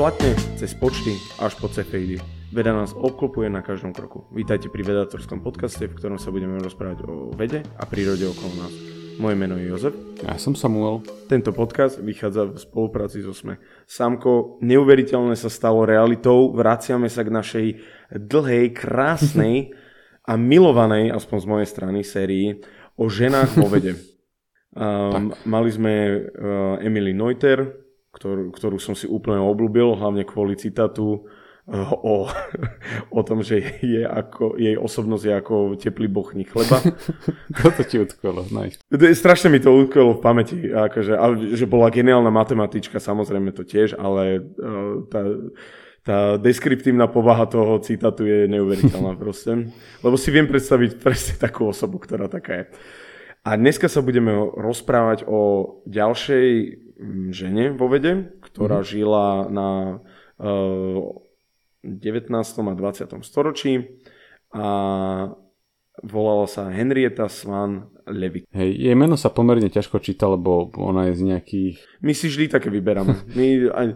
platne, cez počty, až po cefeidy. Veda nás obklopuje na každom kroku. Vítajte pri vedatorskom podcaste, v ktorom sa budeme rozprávať o vede a prírode okolo nás. Moje meno je Jozef. Ja som Samuel. Tento podcast vychádza v spolupráci so SME. Samko, neuveriteľné sa stalo realitou. Vraciame sa k našej dlhej, krásnej a milovanej, aspoň z mojej strany, sérii o ženách vo vede. Um, mali sme uh, Emily Neuter, ktorú, ktorú som si úplne obľúbil, hlavne kvôli citátu uh, o, o tom, že je ako, jej osobnosť je ako teplý bochník chleba. Toto ti utkvelo, nice. Strašne mi to utkvelo v pamäti, akože, ale, že bola geniálna matematička, samozrejme to tiež, ale uh, tá, tá deskriptívna povaha toho citátu je neuveriteľná proste. Lebo si viem predstaviť presne takú osobu, ktorá taká je. A dneska sa budeme rozprávať o ďalšej mm, žene vo vede, ktorá mm-hmm. žila na uh, eh, 19. a 20. storočí a volala sa Henrietta Swan Levitt. Hej, jej meno sa pomerne ťažko číta, lebo ona je z nejakých... My si vždy také vyberáme. My aj,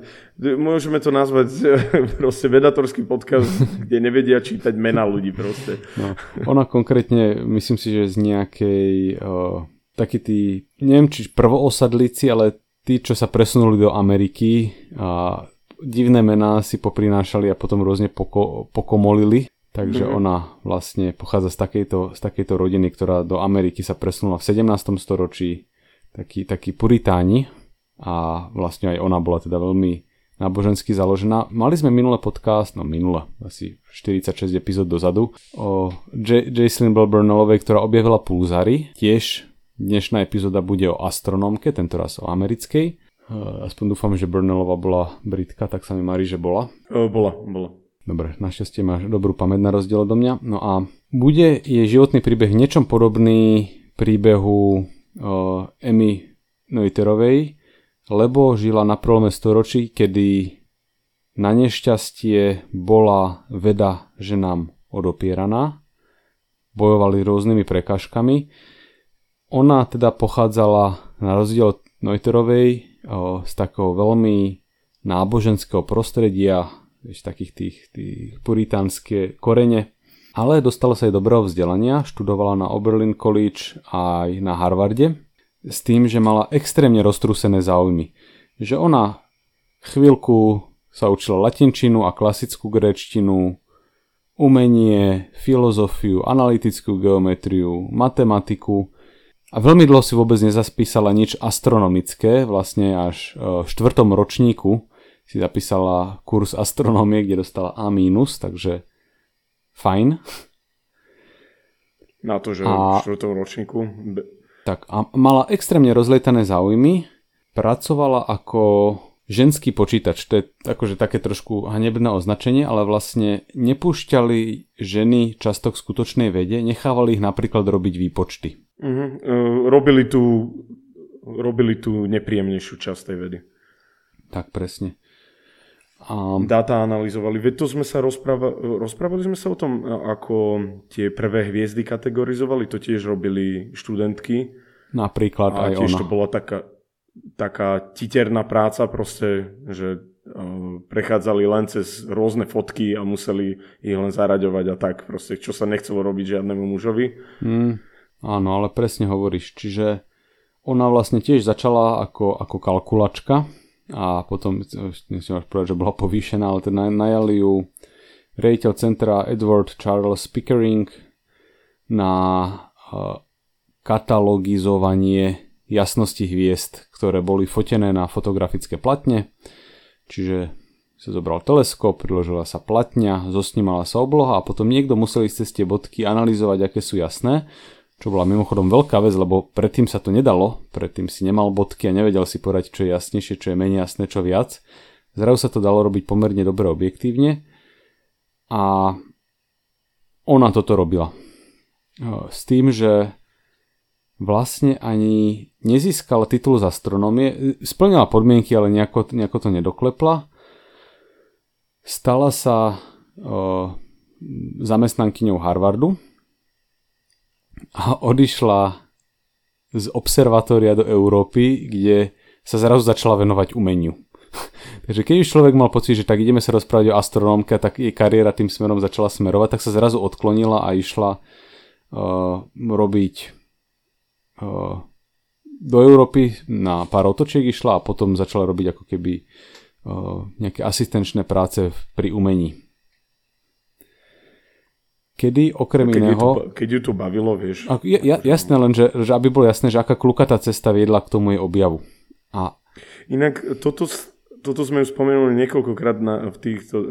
môžeme to nazvať proste vedatorský podcast, kde nevedia čítať mena ľudí proste. No, ona konkrétne, myslím si, že z nejakej... Uh, taký tí, neviem či prvoosadlíci, ale tí, čo sa presunuli do Ameriky a divné mená si poprinášali a potom rôzne poko, pokomolili Takže mm-hmm. ona vlastne pochádza z takejto, z takejto rodiny, ktorá do Ameriky sa presunula v 17. storočí, takí, takí puritáni a vlastne aj ona bola teda veľmi nábožensky založená. Mali sme minulé podcast, no minule, asi 46 epizód dozadu, o J- Jacelyn Bell-Burnelovej, ktorá objavila pulzary. Tiež dnešná epizóda bude o astronómke, tentoraz o americkej. Aspoň dúfam, že Burnellová bola Britka, tak sa mi marí, že bola. O, bola, bola. Dobre, našťastie máš dobrú pamäť na rozdiel odo mňa. No a bude jej životný príbeh niečom podobný príbehu uh, Emmy Noiterovej, lebo žila na prelome storočí, kedy na nešťastie bola veda ženám odopieraná, bojovali rôznymi prekážkami. Ona teda pochádzala na rozdiel od Neuterovej z takého veľmi náboženského prostredia, vieš, takých tých, tých puritánske korene. Ale dostala sa aj dobrého vzdelania, študovala na Oberlin College aj na Harvarde, s tým, že mala extrémne roztrúsené záujmy. Že ona chvíľku sa učila latinčinu a klasickú gréčtinu, umenie, filozofiu, analytickú geometriu, matematiku a veľmi dlho si vôbec nezaspísala nič astronomické, vlastne až v štvrtom ročníku si zapísala kurz astronómie, kde dostala A-, takže fajn. Na to, že a, v štvrtom ročníku. Tak a mala extrémne rozlietané záujmy, pracovala ako ženský počítač, to je akože také trošku hanebné označenie, ale vlastne nepúšťali ženy často k skutočnej vede, nechávali ich napríklad robiť výpočty. Uh-huh. Uh, robili, tú, robili tú nepríjemnejšiu časť tej vedy. Tak presne. A... Dáta analyzovali. Veď to sme sa rozprávali, rozprávali sme sa o tom, ako tie prvé hviezdy kategorizovali, to tiež robili študentky. Napríklad a aj tiež ona. to bola taká, taká titerná práca proste, že uh, prechádzali len cez rôzne fotky a museli ich len zaraďovať a tak proste, čo sa nechcelo robiť žiadnemu mužovi. Mm, áno, ale presne hovoríš. Čiže ona vlastne tiež začala ako, ako kalkulačka, a potom, nechcem až povedať, že bola povýšená, ale teda najali ju rejiteľ centra Edward Charles Pickering na katalogizovanie jasnosti hviezd, ktoré boli fotené na fotografické platne. Čiže sa zobral teleskop, priložila sa platňa, zosnímala sa obloha a potom niekto musel ísť cez tie bodky analyzovať, aké sú jasné čo bola mimochodom veľká vec, lebo predtým sa to nedalo, predtým si nemal bodky a nevedel si povedať, čo je jasnejšie, čo je menej jasné, čo viac. Zrazu sa to dalo robiť pomerne dobre objektívne a ona toto robila. S tým, že vlastne ani nezískala titul z astronomie, splnila podmienky, ale nejako, nejako to nedoklepla. Stala sa uh, zamestnankyňou Harvardu, a odišla z observatória do Európy, kde sa zrazu začala venovať umeniu. Takže keď už človek mal pocit, že tak ideme sa rozprávať o astronómke, tak jej kariéra tým smerom začala smerovať, tak sa zrazu odklonila a išla uh, robiť uh, do Európy na pár otočiek išla a potom začala robiť ako keby uh, nejaké asistenčné práce pri umení. Kedy okrem keď iného... Ju to, keď ju to bavilo, vieš. A, ja, jasné, len že, že aby bolo jasné, že aká klukatá cesta viedla k tomu jej objavu. A... Inak toto, toto sme už spomenuli niekoľkokrát na, v týchto, uh,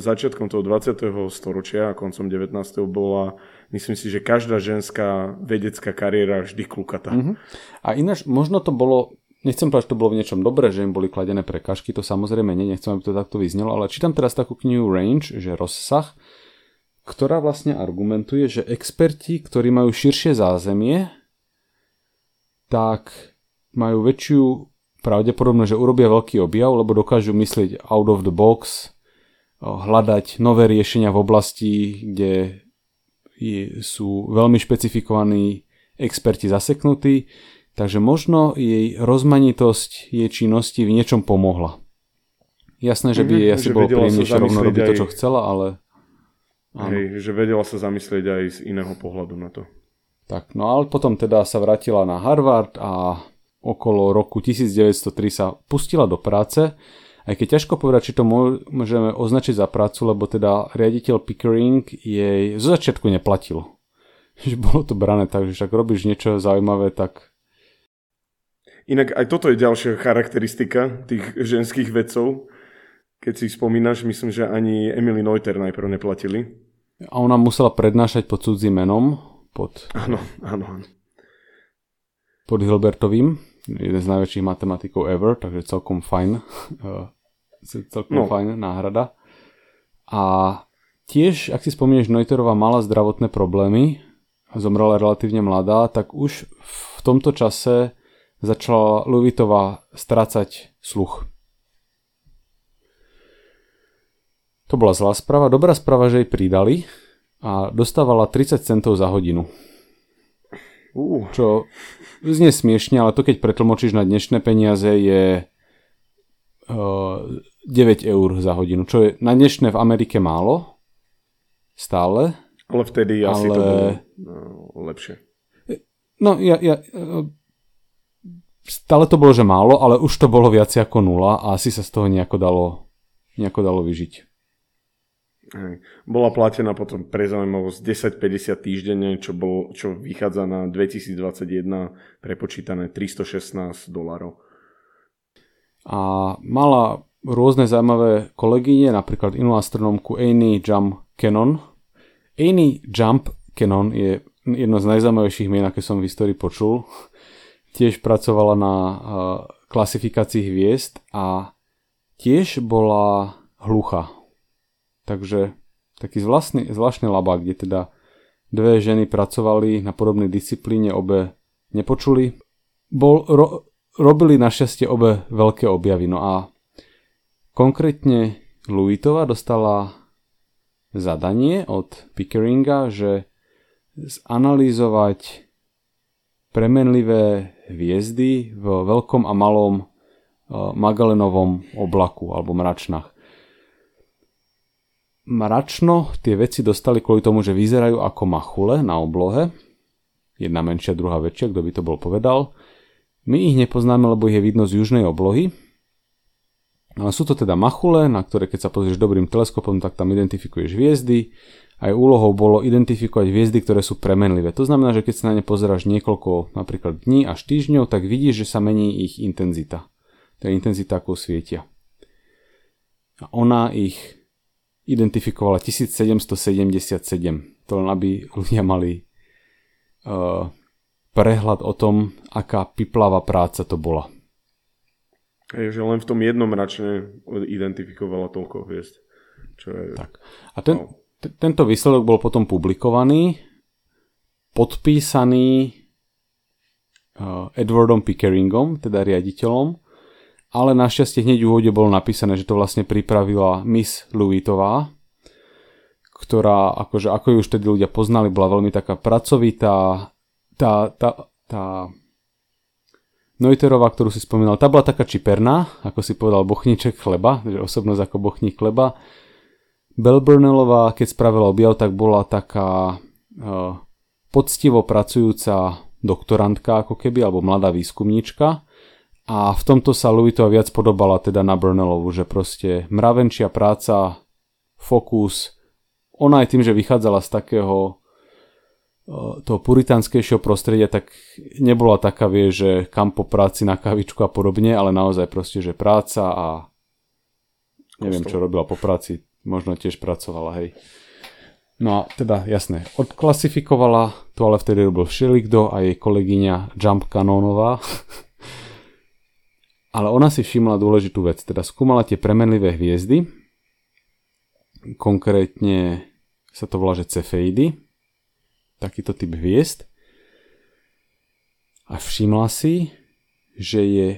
začiatkom toho 20. storočia a koncom 19. bola, myslím si, že každá ženská vedecká kariéra vždy klukatá. Uh-huh. A ináč, možno to bolo, nechcem povedať, že to bolo v niečom dobré, že im boli kladené prekažky, to samozrejme nie, nechcem, aby to takto vyznelo, ale čítam teraz takú knihu Range, že rozsah, ktorá vlastne argumentuje, že experti, ktorí majú širšie zázemie, tak majú väčšiu pravdepodobnosť, že urobia veľký objav, lebo dokážu myslieť out of the box, hľadať nové riešenia v oblasti, kde sú veľmi špecifikovaní experti zaseknutí, takže možno jej rozmanitosť jej činnosti v niečom pomohla. Jasné, že by jej asi bolo príjemnejšie rovno robiť to, čo chcela, ale Hej, že vedela sa zamyslieť aj z iného pohľadu na to. Tak, no ale potom teda sa vrátila na Harvard a okolo roku 1903 sa pustila do práce, aj keď ťažko povedať, či to môžeme označiť za prácu, lebo teda riaditeľ Pickering jej zo začiatku neplatil. Že bolo to brané tak, že ak robíš niečo zaujímavé, tak... Inak aj toto je ďalšia charakteristika tých ženských vedcov. Keď si spomínaš, myslím, že ani Emily Neuter najprv neplatili. A ona musela prednášať pod cudzím menom. Pod, áno, áno. Pod Hilbertovým, jeden z najväčších matematikov ever, takže celkom fajn. Eh, celkom no. fajn náhrada. A tiež, ak si spomínaš, Neuterová mala zdravotné problémy, zomrela relatívne mladá, tak už v tomto čase začala Luvitová strácať sluch. To bola zlá správa. Dobrá správa, že jej pridali a dostávala 30 centov za hodinu. Uh. Čo znie smiešne, ale to keď pretlmočíš na dnešné peniaze je uh, 9 eur za hodinu, čo je na dnešné v Amerike málo. Stále. Ale vtedy ale... asi to bolo uh, lepšie. No ja, ja, uh, stále to bolo, že málo, ale už to bolo viac ako nula a asi sa z toho nejako dalo, nejako dalo vyžiť. Hej. Bola platená potom pre zaujímavosť 10,50 týždenne, čo, bol, čo vychádza na 2021 prepočítané 316 dolarov. A mala rôzne zaujímavé kolegyne, napríklad inú astronómku Amy Jump Cannon. Amy Jump Cannon je jedno z najzaujímavejších mien, aké som v histórii počul. Tiež pracovala na uh, klasifikácii hviezd a tiež bola hlucha Takže taký zvláštny, zvláštny labák, kde teda dve ženy pracovali na podobnej disciplíne, obe nepočuli. Bol, ro, robili našťastie obe veľké objavy. No a konkrétne Luitova dostala zadanie od Pickeringa, že zanalýzovať premenlivé hviezdy v veľkom a malom eh, Magellanovom oblaku alebo mračnách mračno tie veci dostali kvôli tomu, že vyzerajú ako machule na oblohe. Jedna menšia, druhá väčšia, kto by to bol povedal. My ich nepoznáme, lebo ich je vidno z južnej oblohy. Ale sú to teda machule, na ktoré keď sa pozrieš dobrým teleskopom, tak tam identifikuješ hviezdy. Aj úlohou bolo identifikovať hviezdy, ktoré sú premenlivé. To znamená, že keď sa na ne pozeráš niekoľko napríklad dní až týždňov, tak vidíš, že sa mení ich intenzita. To je intenzita, ako svietia. A ona ich identifikovala 1777. To len aby ľudia mali uh, prehľad o tom, aká piplavá práca to bola. Je, že len v tom jednom račne identifikovala toľko hviezd. Čo je... Tak. A ten, no. t- tento výsledok bol potom publikovaný, podpísaný uh, Edwardom Pickeringom, teda riaditeľom, ale našťastie hneď v úvode bolo napísané, že to vlastne pripravila Miss Louitová, ktorá, akože, ako ju už tedy ľudia poznali, bola veľmi taká pracovitá, tá, tá, tá Neutterová, ktorú si spomínal, tá bola taká čiperná, ako si povedal, bochníček chleba, že osobnosť ako bochník chleba. Bell Burnellová, keď spravila objav, tak bola taká uh, poctivo pracujúca doktorantka ako keby, alebo mladá výskumníčka. A v tomto sa Louisova viac podobala teda na Burnellovu, že proste mravenčia práca, fokus. Ona aj tým, že vychádzala z takého toho puritanskejšieho prostredia, tak nebola taká, vie, že kam po práci na kavičku a podobne, ale naozaj proste, že práca a neviem, čo robila po práci, možno tiež pracovala, hej. No a teda, jasné, odklasifikovala, to ale vtedy robil Všelikdo a jej kolegyňa Jump Canonová. ale ona si všimla dôležitú vec, teda skúmala tie premenlivé hviezdy, konkrétne sa to volá, že cefeidy, takýto typ hviezd a všimla si, že je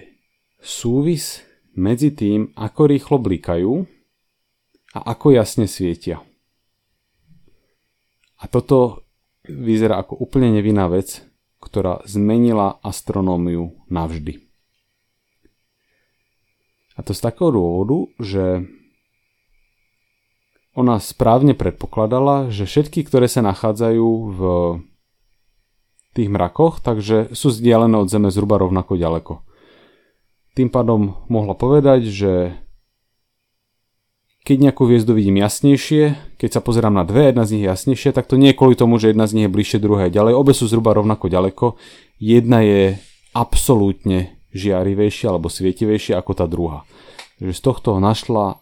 súvis medzi tým, ako rýchlo blikajú a ako jasne svietia. A toto vyzerá ako úplne nevinná vec, ktorá zmenila astronómiu navždy. A to z takého dôvodu, že ona správne predpokladala, že všetky, ktoré sa nachádzajú v tých mrakoch, takže sú vzdialené od Zeme zhruba rovnako ďaleko. Tým pádom mohla povedať, že keď nejakú hviezdu vidím jasnejšie, keď sa pozerám na dve, jedna z nich je jasnejšia, tak to nie je kvôli tomu, že jedna z nich je bližšie druhé ďalej. Obe sú zhruba rovnako ďaleko. Jedna je absolútne žiarivejšia alebo svietivejšia ako tá druhá. Takže z tohto našla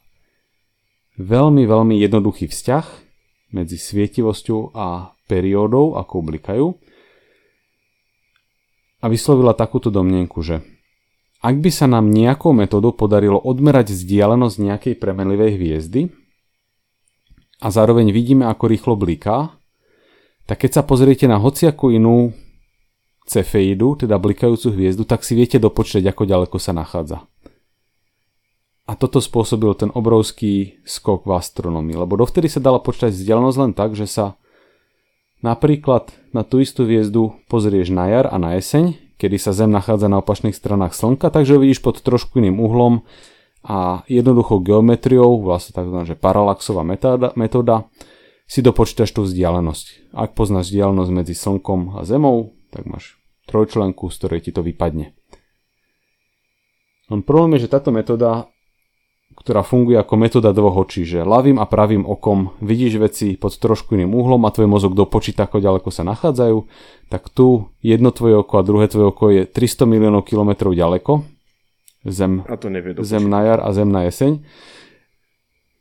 veľmi, veľmi jednoduchý vzťah medzi svietivosťou a periódou, ako blikajú. A vyslovila takúto domnienku, že ak by sa nám nejakou metodou podarilo odmerať vzdialenosť nejakej premenlivej hviezdy a zároveň vidíme, ako rýchlo bliká, tak keď sa pozriete na hociakú inú cefeidu, teda blikajúcu hviezdu, tak si viete dopočítať, ako ďaleko sa nachádza. A toto spôsobil ten obrovský skok v astronomii, lebo dovtedy sa dala počítať vzdialenosť len tak, že sa napríklad na tú istú hviezdu pozrieš na jar a na jeseň, kedy sa Zem nachádza na opačných stranách Slnka, takže ho vidíš pod trošku iným uhlom a jednoduchou geometriou, vlastne tzv. paralaxová metóda, metóda, si dopočítaš tú vzdialenosť. Ak poznáš vzdialenosť medzi Slnkom a Zemou, tak máš trojčlenku, z ktorej ti to vypadne. Len problém je, že táto metóda ktorá funguje ako metóda dvoch očí, že ľavým a pravým okom vidíš veci pod trošku iným uhlom a tvoj mozog dopočíta, ako ďaleko sa nachádzajú, tak tu jedno tvoje oko a druhé tvoje oko je 300 miliónov kilometrov ďaleko. Zem, a to nevie zem na jar a zem na jeseň.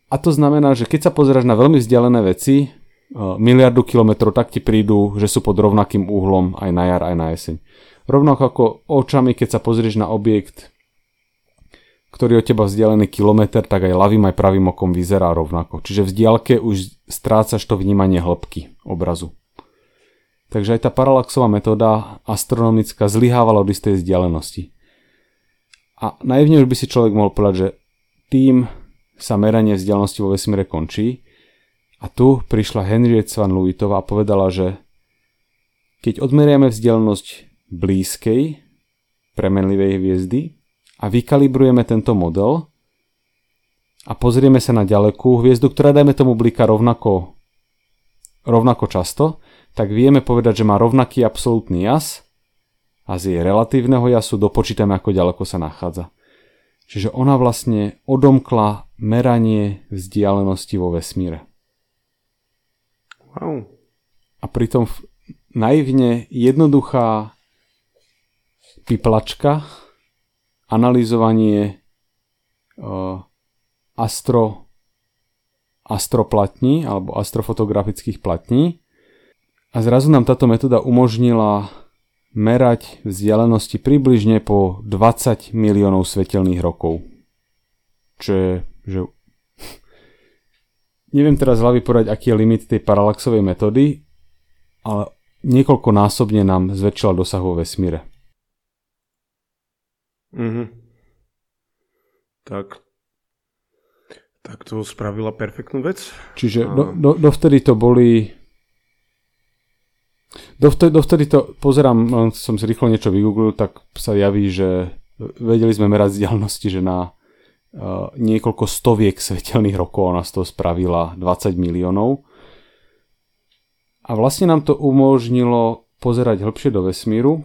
A to znamená, že keď sa pozeráš na veľmi vzdialené veci, miliardu kilometrov, tak ti prídu, že sú pod rovnakým uhlom aj na jar, aj na jeseň. Rovnako ako očami, keď sa pozrieš na objekt ktorý od teba vzdialený kilometr, tak aj ľavým aj pravým okom vyzerá rovnako. Čiže v diaľke už strácaš to vnímanie hĺbky obrazu. Takže aj tá paralaxová metóda astronomická zlyhávala od istej vzdialenosti. A naivne už by si človek mohol povedať, že tým sa meranie vzdialenosti vo vesmíre končí. A tu prišla Henriette Swan Leavitová a povedala, že keď odmeriame vzdialenosť blízkej premenlivej hviezdy, a vykalibrujeme tento model a pozrieme sa na ďalekú hviezdu, ktorá dajme tomu blika rovnako, rovnako často, tak vieme povedať, že má rovnaký absolútny jas a z jej relatívneho jasu dopočítame, ako ďaleko sa nachádza. Čiže ona vlastne odomkla meranie vzdialenosti vo vesmíre. Wow. A pritom naivne jednoduchá piplačka analyzovanie uh, astro, astroplatní alebo astrofotografických platní. A zrazu nám táto metóda umožnila merať vzdialenosti približne po 20 miliónov svetelných rokov. Čo je, že... Neviem teraz hlavy povedať, aký je limit tej paralaxovej metódy, ale niekoľkonásobne nám zväčšila dosah vo vesmíre. Mhm. Tak, tak to spravila perfektnú vec. Čiže a... do, do, dovtedy to boli Dovtedy, dovtedy to pozerám, som si rýchlo niečo vygooglil, tak sa javí, že vedeli sme merať vzdialenosti, že na niekoľko stoviek svetelných rokov ona z toho spravila 20 miliónov. A vlastne nám to umožnilo pozerať hĺbšie do vesmíru,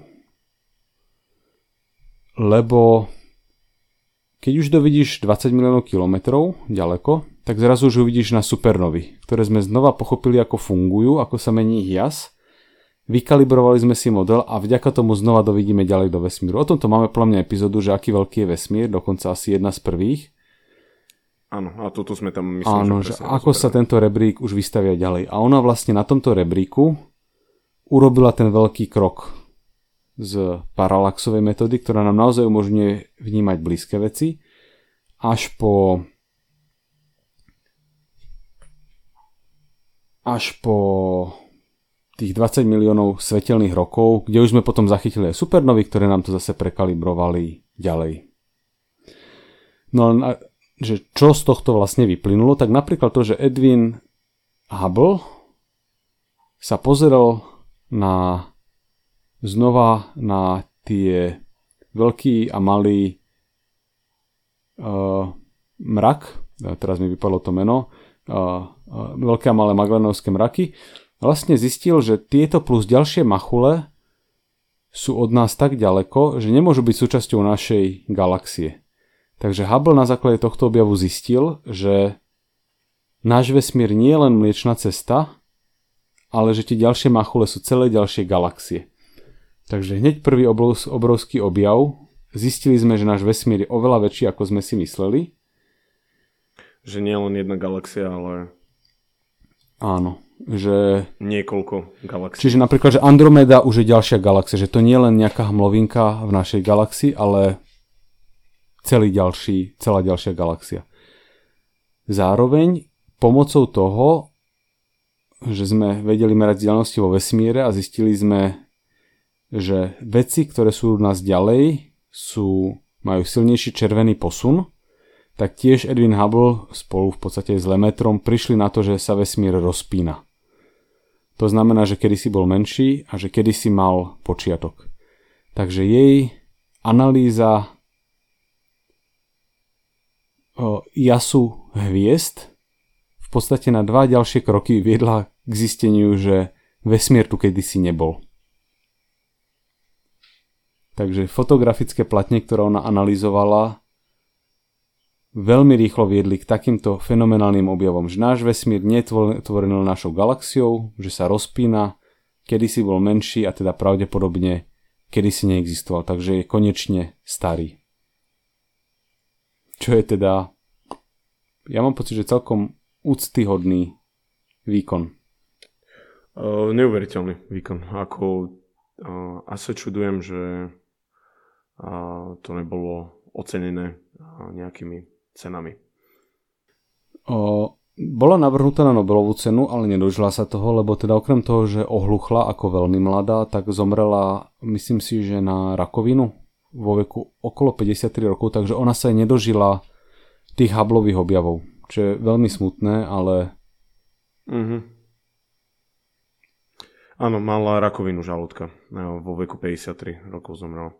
lebo keď už dovidíš 20 miliónov kilometrov ďaleko, tak zrazu už uvidíš na supernovy, ktoré sme znova pochopili, ako fungujú, ako sa mení ich jas. Vykalibrovali sme si model a vďaka tomu znova dovidíme ďalej do vesmíru. O tomto máme podľa mňa epizódu, že aký veľký je vesmír, dokonca asi jedna z prvých. Áno, a toto sme tam myslím, Áno, že, že ako sa tento rebrík už vystavia ďalej. A ona vlastne na tomto rebríku urobila ten veľký krok z paralaxovej metódy, ktorá nám naozaj umožňuje vnímať blízke veci, až po až po tých 20 miliónov svetelných rokov, kde už sme potom zachytili aj supernovy, ktoré nám to zase prekalibrovali ďalej. No a že čo z tohto vlastne vyplynulo, tak napríklad to, že Edwin Hubble sa pozeral na znova na tie veľký a malý uh, mrak, teraz mi vypadlo to meno, uh, veľké a malé Magellánovské mraky, vlastne zistil, že tieto plus ďalšie machule sú od nás tak ďaleko, že nemôžu byť súčasťou našej galaxie. Takže Hubble na základe tohto objavu zistil, že náš vesmír nie je len mliečna cesta, ale že tie ďalšie machule sú celé ďalšie galaxie. Takže hneď prvý obrovský objav, zistili sme, že náš vesmír je oveľa väčší, ako sme si mysleli. Že nie len jedna galaxia, ale Áno, že... Niekoľko galaxií. Čiže napríklad, že Andromeda už je ďalšia galaxia, že to nie je len nejaká hmlovinka v našej galaxii, ale celý ďalší, celá ďalšia galaxia. Zároveň pomocou toho, že sme vedeli merať vzdialenosti vo vesmíre a zistili sme, že veci, ktoré sú od nás ďalej, sú, majú silnejší červený posun, tak tiež Edwin Hubble spolu v podstate s Lemetrom prišli na to, že sa vesmír rozpína. To znamená, že kedysi bol menší a že kedysi mal počiatok. Takže jej analýza jasu hviezd v podstate na dva ďalšie kroky viedla k zisteniu, že vesmír tu kedysi nebol. Takže fotografické platne, ktoré ona analyzovala, veľmi rýchlo viedli k takýmto fenomenálnym objavom, že náš vesmír tvorený našou galaxiou, že sa rozpína, kedysi bol menší a teda pravdepodobne kedysi neexistoval, takže je konečne starý. Čo je teda, ja mám pocit, že celkom úctyhodný výkon. Uh, neuveriteľný výkon. Ako uh, asi čudujem, že uh, to nebolo ocenené uh, nejakými cenami. O, bola navrhnutá na Nobelovú cenu, ale nedožila sa toho, lebo teda okrem toho, že ohluchla ako veľmi mladá, tak zomrela, myslím si, že na rakovinu vo veku okolo 53 rokov, takže ona sa nedožila tých Hubbleových objavov, čo je veľmi smutné, ale... Mm-hmm. Áno, mala rakovinu žalúdka vo veku 53 rokov zomrela,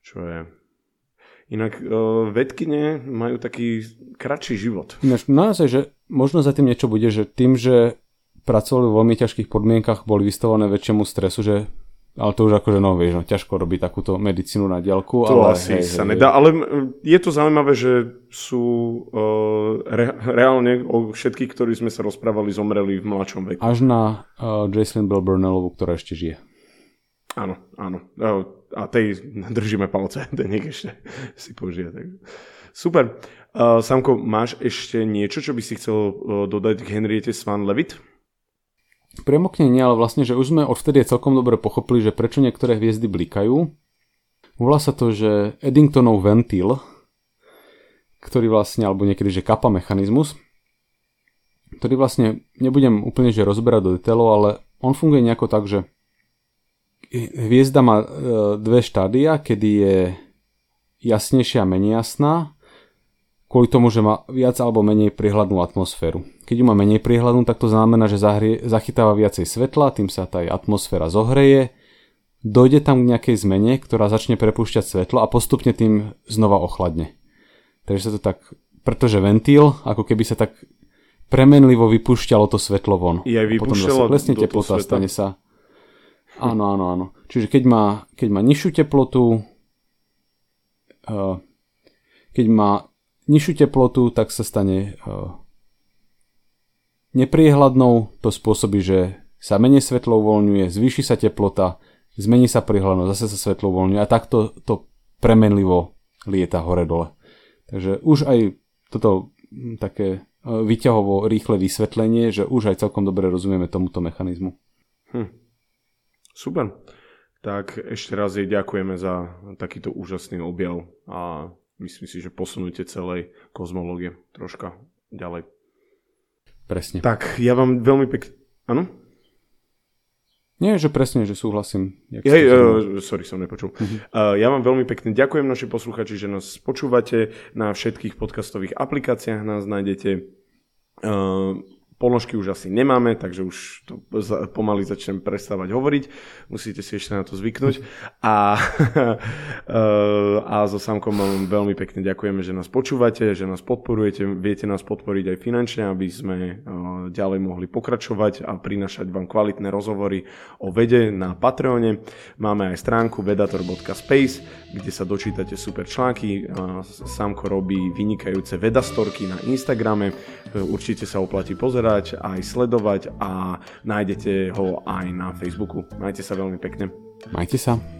čo je Inak uh, vedkine majú taký kratší život. Ináč, naozaj, že možno za tým niečo bude, že tým, že pracovali v veľmi ťažkých podmienkach, boli vystavované väčšiemu stresu, že ale to už akože, no vieš, no, ťažko robiť takúto medicínu na diaľku. To ale, asi hej, sa hej, nedá, ale je to zaujímavé, že sú uh, re, reálne o všetkých, ktorí sme sa rozprávali, zomreli v mladšom veku. Až na uh, Jacelyn Bell Burnellovu, ktorá ešte žije. Áno, áno. A tej držíme palce, ten ešte si požije. Tak. Super. Uh, Samko, máš ešte niečo, čo by si chcel uh, dodať k Henriete Svan Levitt? Priamo nie, ale vlastne, že už sme odvtedy celkom dobre pochopili, že prečo niektoré hviezdy blikajú. Volá sa to, že Eddingtonov ventil, ktorý vlastne, alebo niekedy, že kapa mechanizmus, ktorý vlastne nebudem úplne že rozberať do detailov, ale on funguje nejako tak, že hviezda má e, dve štádia, kedy je jasnejšia a menej jasná, kvôli tomu, že má viac alebo menej prihľadnú atmosféru. keď ju má menej prihľadnú, tak to znamená, že zahrie, zachytáva viacej svetla, tým sa tá atmosféra zohreje, dojde tam k nejakej zmene, ktorá začne prepúšťať svetlo a postupne tým znova ochladne. Takže sa to tak, pretože ventil, ako keby sa tak premenlivo vypúšťalo to svetlo von. I aj potom zase klesne teplota, stane sa... Áno, áno, áno. Čiže keď má, keď má nižšiu teplotu, uh, keď má nižšiu teplotu, tak sa stane uh, nepriehľadnou. To spôsobí, že sa menej svetlo uvoľňuje, zvýši sa teplota, zmení sa prihľadnosť, zase sa svetlo uvoľňuje a takto to premenlivo lieta hore-dole. Takže už aj toto hm, také e, vyťahovo rýchle vysvetlenie, že už aj celkom dobre rozumieme tomuto mechanizmu. Hm. Super. Tak ešte raz jej ďakujeme za takýto úžasný objav a myslím si, že posunúte celej kozmológie troška ďalej. Presne. Tak, ja vám veľmi pekne... Áno? Nie, že presne, že súhlasím. Hej, uh, sorry, som nepočul. Uh-huh. Uh, ja vám veľmi pekne ďakujem, naši posluchači, že nás počúvate. Na všetkých podcastových aplikáciách nás nájdete. Uh, Ponožky už asi nemáme, takže už to pomaly začnem prestávať hovoriť. Musíte si ešte na to zvyknúť. A, a so Samkom vám veľmi pekne ďakujeme, že nás počúvate, že nás podporujete. Viete nás podporiť aj finančne, aby sme ďalej mohli pokračovať a prinašať vám kvalitné rozhovory o vede na Patreone. Máme aj stránku vedator.space, kde sa dočítate super články. Samko robí vynikajúce vedastorky na Instagrame. Určite sa oplatí pozerať pozerať, aj sledovať a nájdete ho aj na Facebooku. Majte sa veľmi pekne. Majte sa.